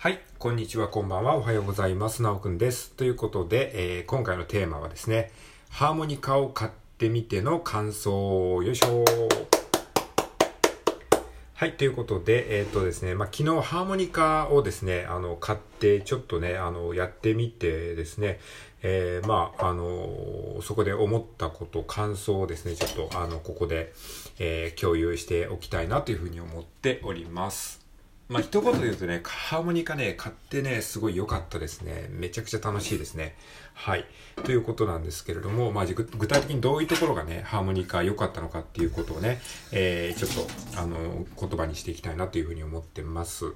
はい、こんにちは、こんばんは、おはようございます。なおくんです。ということで、えー、今回のテーマはですね、ハーモニカを買ってみての感想、よいしょはい、ということで、えっ、ー、とですね、まあ、昨日ハーモニカをですね、あの、買って、ちょっとね、あの、やってみてですね、えー、まあ、あの、そこで思ったこと、感想をですね、ちょっと、あの、ここで、え、共有しておきたいなというふうに思っております。まあ、一言で言うとね、ハーモニカね、買ってね、すごい良かったですね。めちゃくちゃ楽しいですね。はい。ということなんですけれども、まあ、具体的にどういうところがね、ハーモニカ良かったのかっていうことをね、えー、ちょっと、あの、言葉にしていきたいなというふうに思ってます。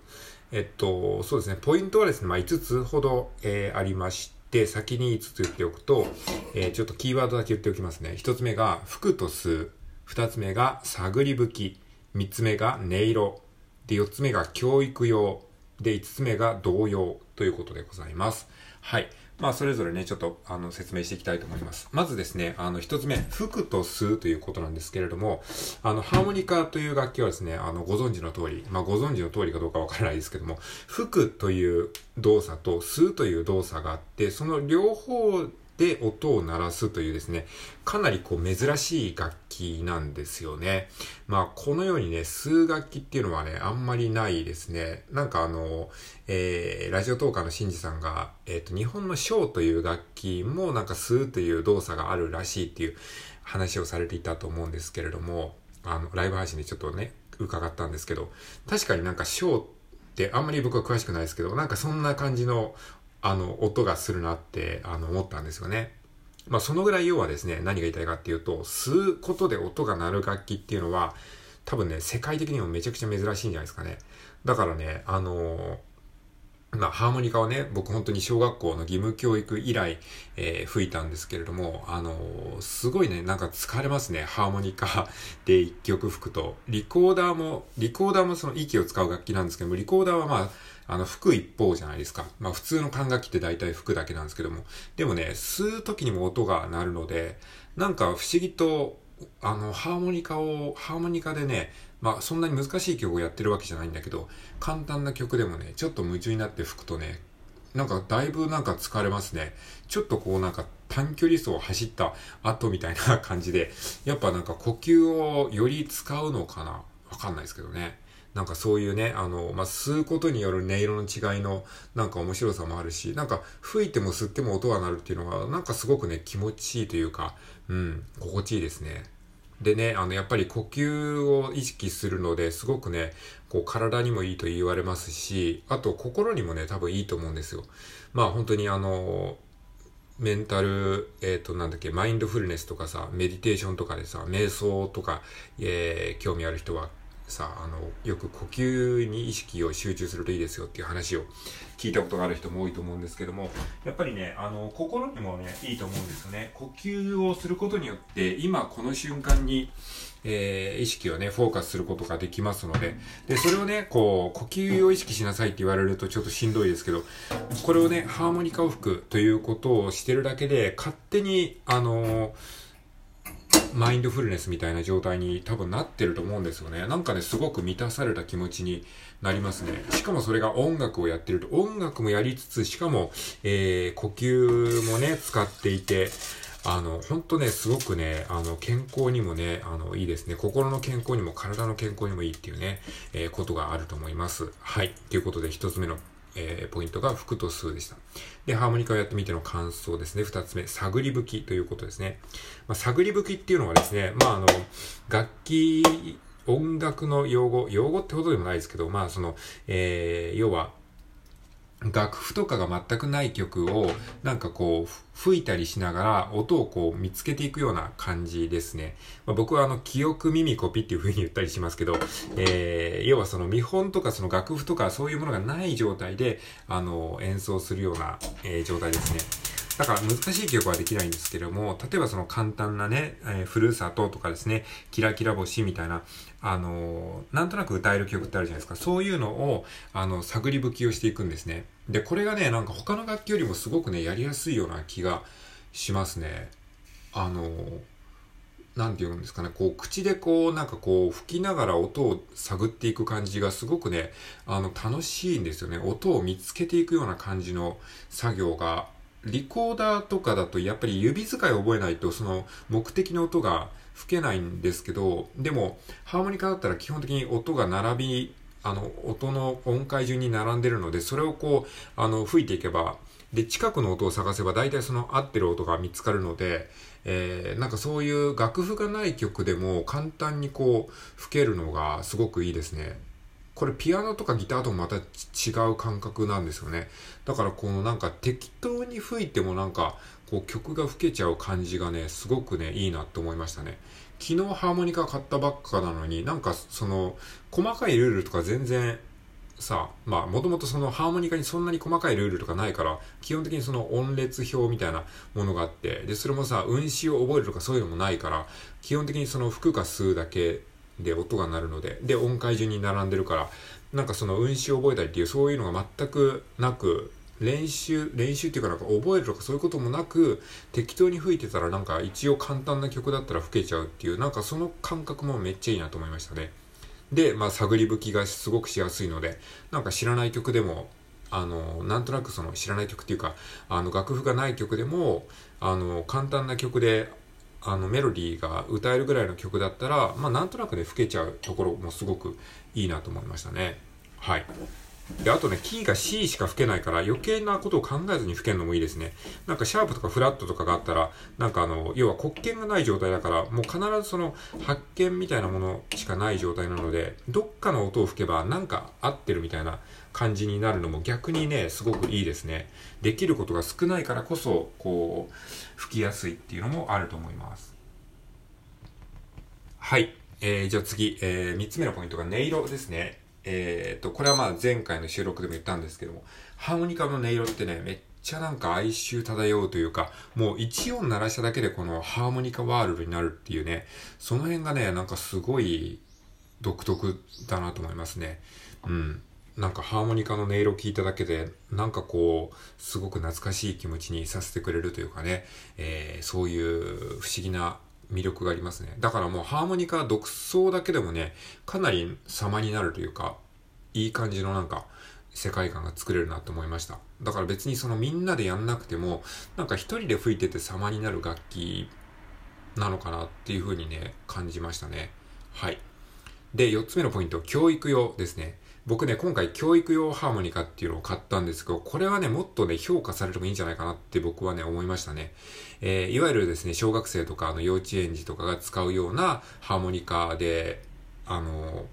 えっと、そうですね、ポイントはですね、まあ、5つほど、えー、ありまして、先に5つ言っておくと、えー、ちょっとキーワードだけ言っておきますね。1つ目が、服と数。2つ目が、探り吹き。3つ目が、音色。で、4つ目が教育用。で、5つ目が同様ということでございます。はい。まあ、それぞれね、ちょっと、あの、説明していきたいと思います。まずですね、あの、一つ目、吹くと吸うということなんですけれども、あの、ハーモニカという楽器はですね、あの、ご存知の通り、まあ、ご存知の通りかどうかわからないですけども、吹くという動作と吸うという動作があって、その両方で音を鳴らすというですね、かなりこう珍しい楽器なんですよね。まあこのようにね、数楽器っていうのはね、あんまりないですね。なんかあの、えー、ラジオトーカーのシンジさんが、えっ、ー、と、日本のショーという楽器もなんか吸うという動作があるらしいっていう話をされていたと思うんですけれども、あの、ライブ配信でちょっとね、伺ったんですけど、確かになんかショーってあんまり僕は詳しくないですけど、なんかそんな感じのあの、音がするなって、あの、思ったんですよね。まあ、そのぐらい要はですね、何が言いたいかっていうと、吸うことで音が鳴る楽器っていうのは、多分ね、世界的にもめちゃくちゃ珍しいんじゃないですかね。だからね、あのまあ、ハーモニカはね、僕本当に小学校の義務教育以来、えー、吹いたんですけれども、あのー、すごいね、なんか疲れますね。ハーモニカ で一曲吹くと。リコーダーも、リコーダーもその息を使う楽器なんですけども、リコーダーはまあ、あの、吹く一方じゃないですか。まあ普通の管楽器って大体吹くだけなんですけども。でもね、吸う時にも音が鳴るので、なんか不思議と、あの、ハーモニカを、ハーモニカでね、まあそんなに難しい曲をやってるわけじゃないんだけど、簡単な曲でもね、ちょっと夢中になって吹くとね、なんかだいぶなんか疲れますね。ちょっとこうなんか短距離走を走った後みたいな感じで、やっぱなんか呼吸をより使うのかな？わかんないですけどね。なんかそういうね、あの、まあ、吸うことによる音色の違いのなんか面白さもあるし、なんか吹いても吸っても音が鳴るっていうのが、なんかすごくね、気持ちいいというか、うん、心地いいですね。でね、あの、やっぱり呼吸を意識するので、すごくね、こう、体にもいいと言われますし、あと、心にもね、多分いいと思うんですよ。まあ、本当にあの、メンタル、えっ、ー、と、なんだっけ、マインドフルネスとかさ、メディテーションとかでさ、瞑想とか、えー、興味ある人はさ、あの、よく呼吸に意識を集中するといいですよっていう話を聞いたことがある人も多いと思うんですけども、やっぱりね、あの、心にもね、いいと思うんですよね。呼吸をすることによって、今この瞬間に、えー、意識をね、フォーカスすることができますので、で、それをね、こう、呼吸を意識しなさいって言われるとちょっとしんどいですけど、これをね、ハーモニカを吹くということをしてるだけで、勝手に、あのーマインドフルネスみたいな状態に多分なってると思うんですよね。なんかね、すごく満たされた気持ちになりますね。しかもそれが音楽をやってると、音楽もやりつつ、しかも、えー、呼吸もね、使っていて、あの、ほんとね、すごくね、あの、健康にもね、あの、いいですね。心の健康にも体の健康にもいいっていうね、えー、ことがあると思います。はい。ということで、一つ目のえー、ポイントが服と数でした。で、ハーモニカをやってみての感想ですね。二つ目、探り吹きということですね。まあ、探り吹きっていうのはですね、まあ、あの、楽器、音楽の用語、用語ってほどでもないですけど、まあ、その、えー、要は、楽譜とかが全くない曲をなんかこう吹いたりしながら音をこう見つけていくような感じですね。まあ、僕はあの記憶耳コピっていう風に言ったりしますけど、えー、要はその見本とかその楽譜とかそういうものがない状態であの演奏するような、えー、状態ですね。だから難しい曲はできないんですけども、例えばその簡単なね、えー、ふるさととかですね、キラキラ星みたいな、あのー、なんとなく歌える曲ってあるじゃないですか。そういうのを、あの、探り吹きをしていくんですね。で、これがね、なんか他の楽器よりもすごくね、やりやすいような気がしますね。あのー、なんて言うんですかね、こう、口でこう、なんかこう、吹きながら音を探っていく感じがすごくね、あの、楽しいんですよね。音を見つけていくような感じの作業が、リコーダーとかだとやっぱり指使いを覚えないと、その目的の音が吹けないんですけど、でも、ハーモニカだったら基本的に音が並び、あの、音の音階順に並んでるので、それをこう、あの、吹いていけば、で、近くの音を探せば大体その合ってる音が見つかるので、えー、なんかそういう楽譜がない曲でも簡単にこう吹けるのがすごくいいですね。これピアノとかギターともまた違う感覚なんですよね。だからこのなんか適当に吹いてもなんかこう曲が吹けちゃう感じがね、すごくね、いいなって思いましたね。昨日ハーモニカ買ったばっかなのになんかその細かいルールとか全然さ、まあ、もともとそのハーモニカにそんなに細かいルールとかないから、基本的にその音列表みたいなものがあって、で、それもさ、運指を覚えるとかそういうのもないから、基本的にその吹くか吸うだけで音が鳴るので、で、音階順に並んでるから、なんかその運指を覚えたりっていう、そういうのが全くなく、練習、練習っていうかなんか覚えるとかそういうこともなく、適当に吹いてたらなんか一応簡単な曲だったら吹けちゃうっていう、なんかその感覚もめっちゃいいなと思いましたね。で、まあ、探り吹きがすごくしやすいので、なんか知らない曲でも、あの、なんとなくその知らない曲っていうか、あの、楽譜がない曲でも、あの、簡単な曲で、あの、メロディーが歌えるぐらいの曲だったら、まあ、なんとなくね、吹けちゃうところもすごくいいなと思いましたね。はい。で、あとね、キーが C しか吹けないから余計なことを考えずに吹けるのもいいですね。なんかシャープとかフラットとかがあったら、なんかあの、要は黒鍵がない状態だから、もう必ずその発見みたいなものしかない状態なので、どっかの音を吹けばなんか合ってるみたいな感じになるのも逆にね、すごくいいですね。できることが少ないからこそ、こう、吹きやすいっていうのもあると思います。はい。えー、じゃあ次、えー、3つ目のポイントが音色ですね。えっ、と、これはまあ前回の収録でも言ったんですけども、ハーモニカの音色ってね、めっちゃなんか哀愁漂うというか、もう1音鳴らしただけでこのハーモニカワールドになるっていうね、その辺がね、なんかすごい独特だなと思いますね。うん。なんかハーモニカの音色聞いただけで、なんかこう、すごく懐かしい気持ちにさせてくれるというかね、えー、そういう不思議な魅力がありますね。だからもうハーモニカ独奏だけでもね、かなり様になるというか、いい感じのなんか、世界観が作れるなと思いました。だから別にそのみんなでやんなくても、なんか一人で吹いてて様になる楽器なのかなっていう風にね、感じましたね。はい。で、四つ目のポイント、教育用ですね。僕ね、今回教育用ハーモニカっていうのを買ったんですけど、これはね、もっとね、評価されてもいいんじゃないかなって僕はね、思いましたね。えー、いわゆるですね、小学生とか、あの、幼稚園児とかが使うようなハーモニカで、あの、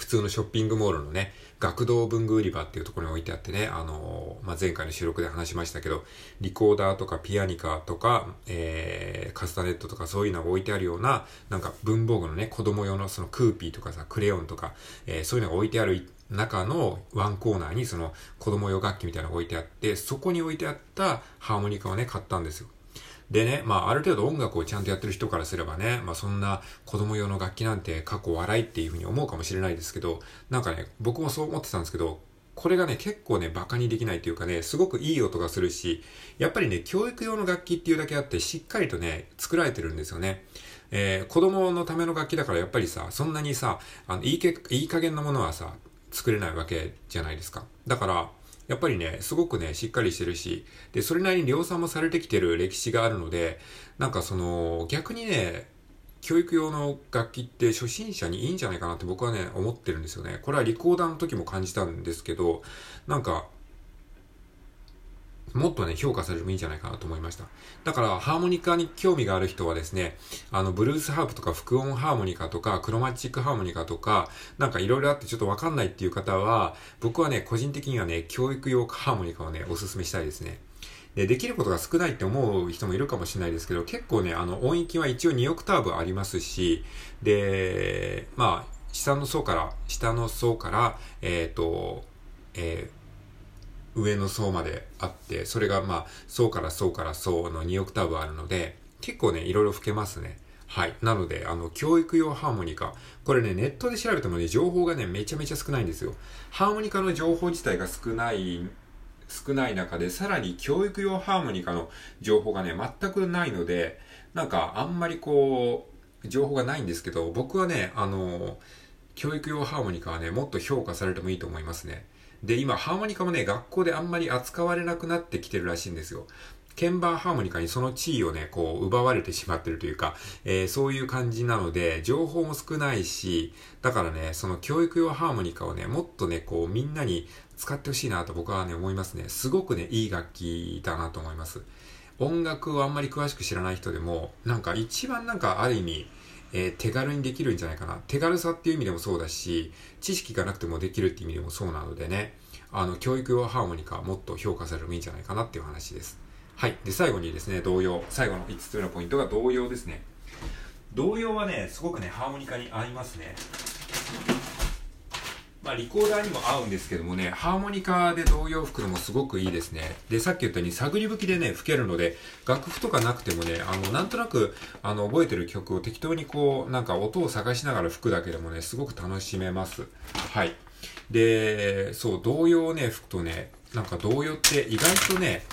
普通のショッピングモールのね、学童文具売り場っていうところに置いてあってね、あのー、まあ、前回の収録で話しましたけど、リコーダーとかピアニカとか、えー、カスタネットとかそういうのが置いてあるような、なんか文房具のね、子供用のそのクーピーとかさ、クレヨンとか、えー、そういうのが置いてある中のワンコーナーにその子供用楽器みたいなのが置いてあって、そこに置いてあったハーモニカをね、買ったんですよ。でね、まあ、ある程度音楽をちゃんとやってる人からすればね、まあ、そんな子供用の楽器なんて過去笑いっていうふうに思うかもしれないですけど、なんかね、僕もそう思ってたんですけど、これがね、結構ね、馬鹿にできないというかね、すごくいい音がするし、やっぱりね、教育用の楽器っていうだけあって、しっかりとね、作られてるんですよね。えー、子供のための楽器だからやっぱりさ、そんなにさ、あの、いいけ、いい加減なものはさ、作れないわけじゃないですか。だから、やっぱりね、すごくね、しっかりしてるし、で、それなりに量産もされてきてる歴史があるので、なんかその、逆にね、教育用の楽器って初心者にいいんじゃないかなって僕はね、思ってるんですよね。これはリコーダーの時も感じたんですけど、なんか、もっとね、評価されるもいいんじゃないかなと思いました。だから、ハーモニカに興味がある人はですね、あの、ブルースハープとか、複音ハーモニカとか、クロマチックハーモニカとか、なんかいろいろあってちょっとわかんないっていう方は、僕はね、個人的にはね、教育用ハーモニカをね、おすすめしたいですね。で、できることが少ないって思う人もいるかもしれないですけど、結構ね、あの、音域は一応2オクターブありますし、で、まあ、下の層から、下の層から、えっ、ー、と、えー上の層まであって、それがまあ、層から層から層の2オクターブあるので、結構ね、いろいろ吹けますね。はい。なので、あの、教育用ハーモニカ。これね、ネットで調べてもね、情報がね、めちゃめちゃ少ないんですよ。ハーモニカの情報自体が少ない少ない中で、さらに教育用ハーモニカの情報がね、全くないので、なんかあんまりこう、情報がないんですけど、僕はね、あの、教育用ハーモニカはね、もっと評価されてもいいと思いますね。で、今、ハーモニカもね、学校であんまり扱われなくなってきてるらしいんですよ。鍵盤ハーモニカにその地位をね、こう、奪われてしまってるというか、えー、そういう感じなので、情報も少ないし、だからね、その教育用ハーモニカをね、もっとね、こう、みんなに使ってほしいなと僕はね、思いますね。すごくね、いい楽器だなと思います。音楽をあんまり詳しく知らない人でも、なんか一番なんかある意味、えー、手軽にできるんじゃないかな。手軽さっていう意味でもそうだし、知識がなくてもできるっていう意味でもそうなのでね、あの、教育用ハーモニカもっと評価されるもいいんじゃないかなっていう話です。はい。で、最後にですね、同様。最後の5つ目のポイントが同様ですね。同様はね、すごくね、ハーモニカに合いますね。まあ、リコーダーにも合うんですけどもね、ハーモニカで童謡吹くのもすごくいいですね。で、さっき言ったように探り吹きでね、吹けるので、楽譜とかなくてもね、あの、なんとなく、あの、覚えてる曲を適当にこう、なんか音を探しながら吹くだけでもね、すごく楽しめます。はい。で、そう、童謡をね、吹くとね、なんか童謡って意外とね、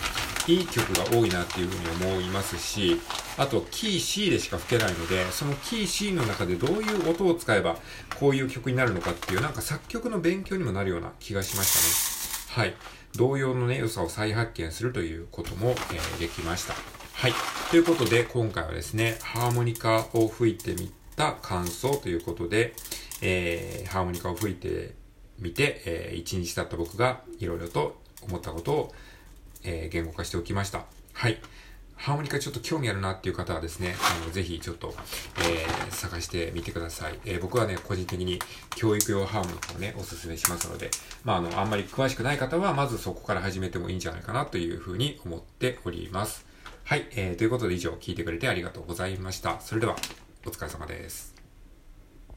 いい曲が多いなっていうふうに思いますし、あと、キー C でしか吹けないので、そのキー C の中でどういう音を使えば、こういう曲になるのかっていう、なんか作曲の勉強にもなるような気がしましたね。はい。同様のね、良さを再発見するということも、えー、できました。はい。ということで、今回はですね、ハーモニカを吹いてみた感想ということで、えー、ハーモニカを吹いてみて、えー、一日経った僕がいろいろと思ったことをえー、言語化しておきました。はい。ハーモニカちょっと興味あるなっていう方はですね、あの、ぜひちょっと、えー、探してみてください。えー、僕はね、個人的に教育用ハーモニカをね、お勧めしますので、まあ、あの、あんまり詳しくない方は、まずそこから始めてもいいんじゃないかなというふうに思っております。はい。えー、ということで以上、聞いてくれてありがとうございました。それでは、お疲れ様です。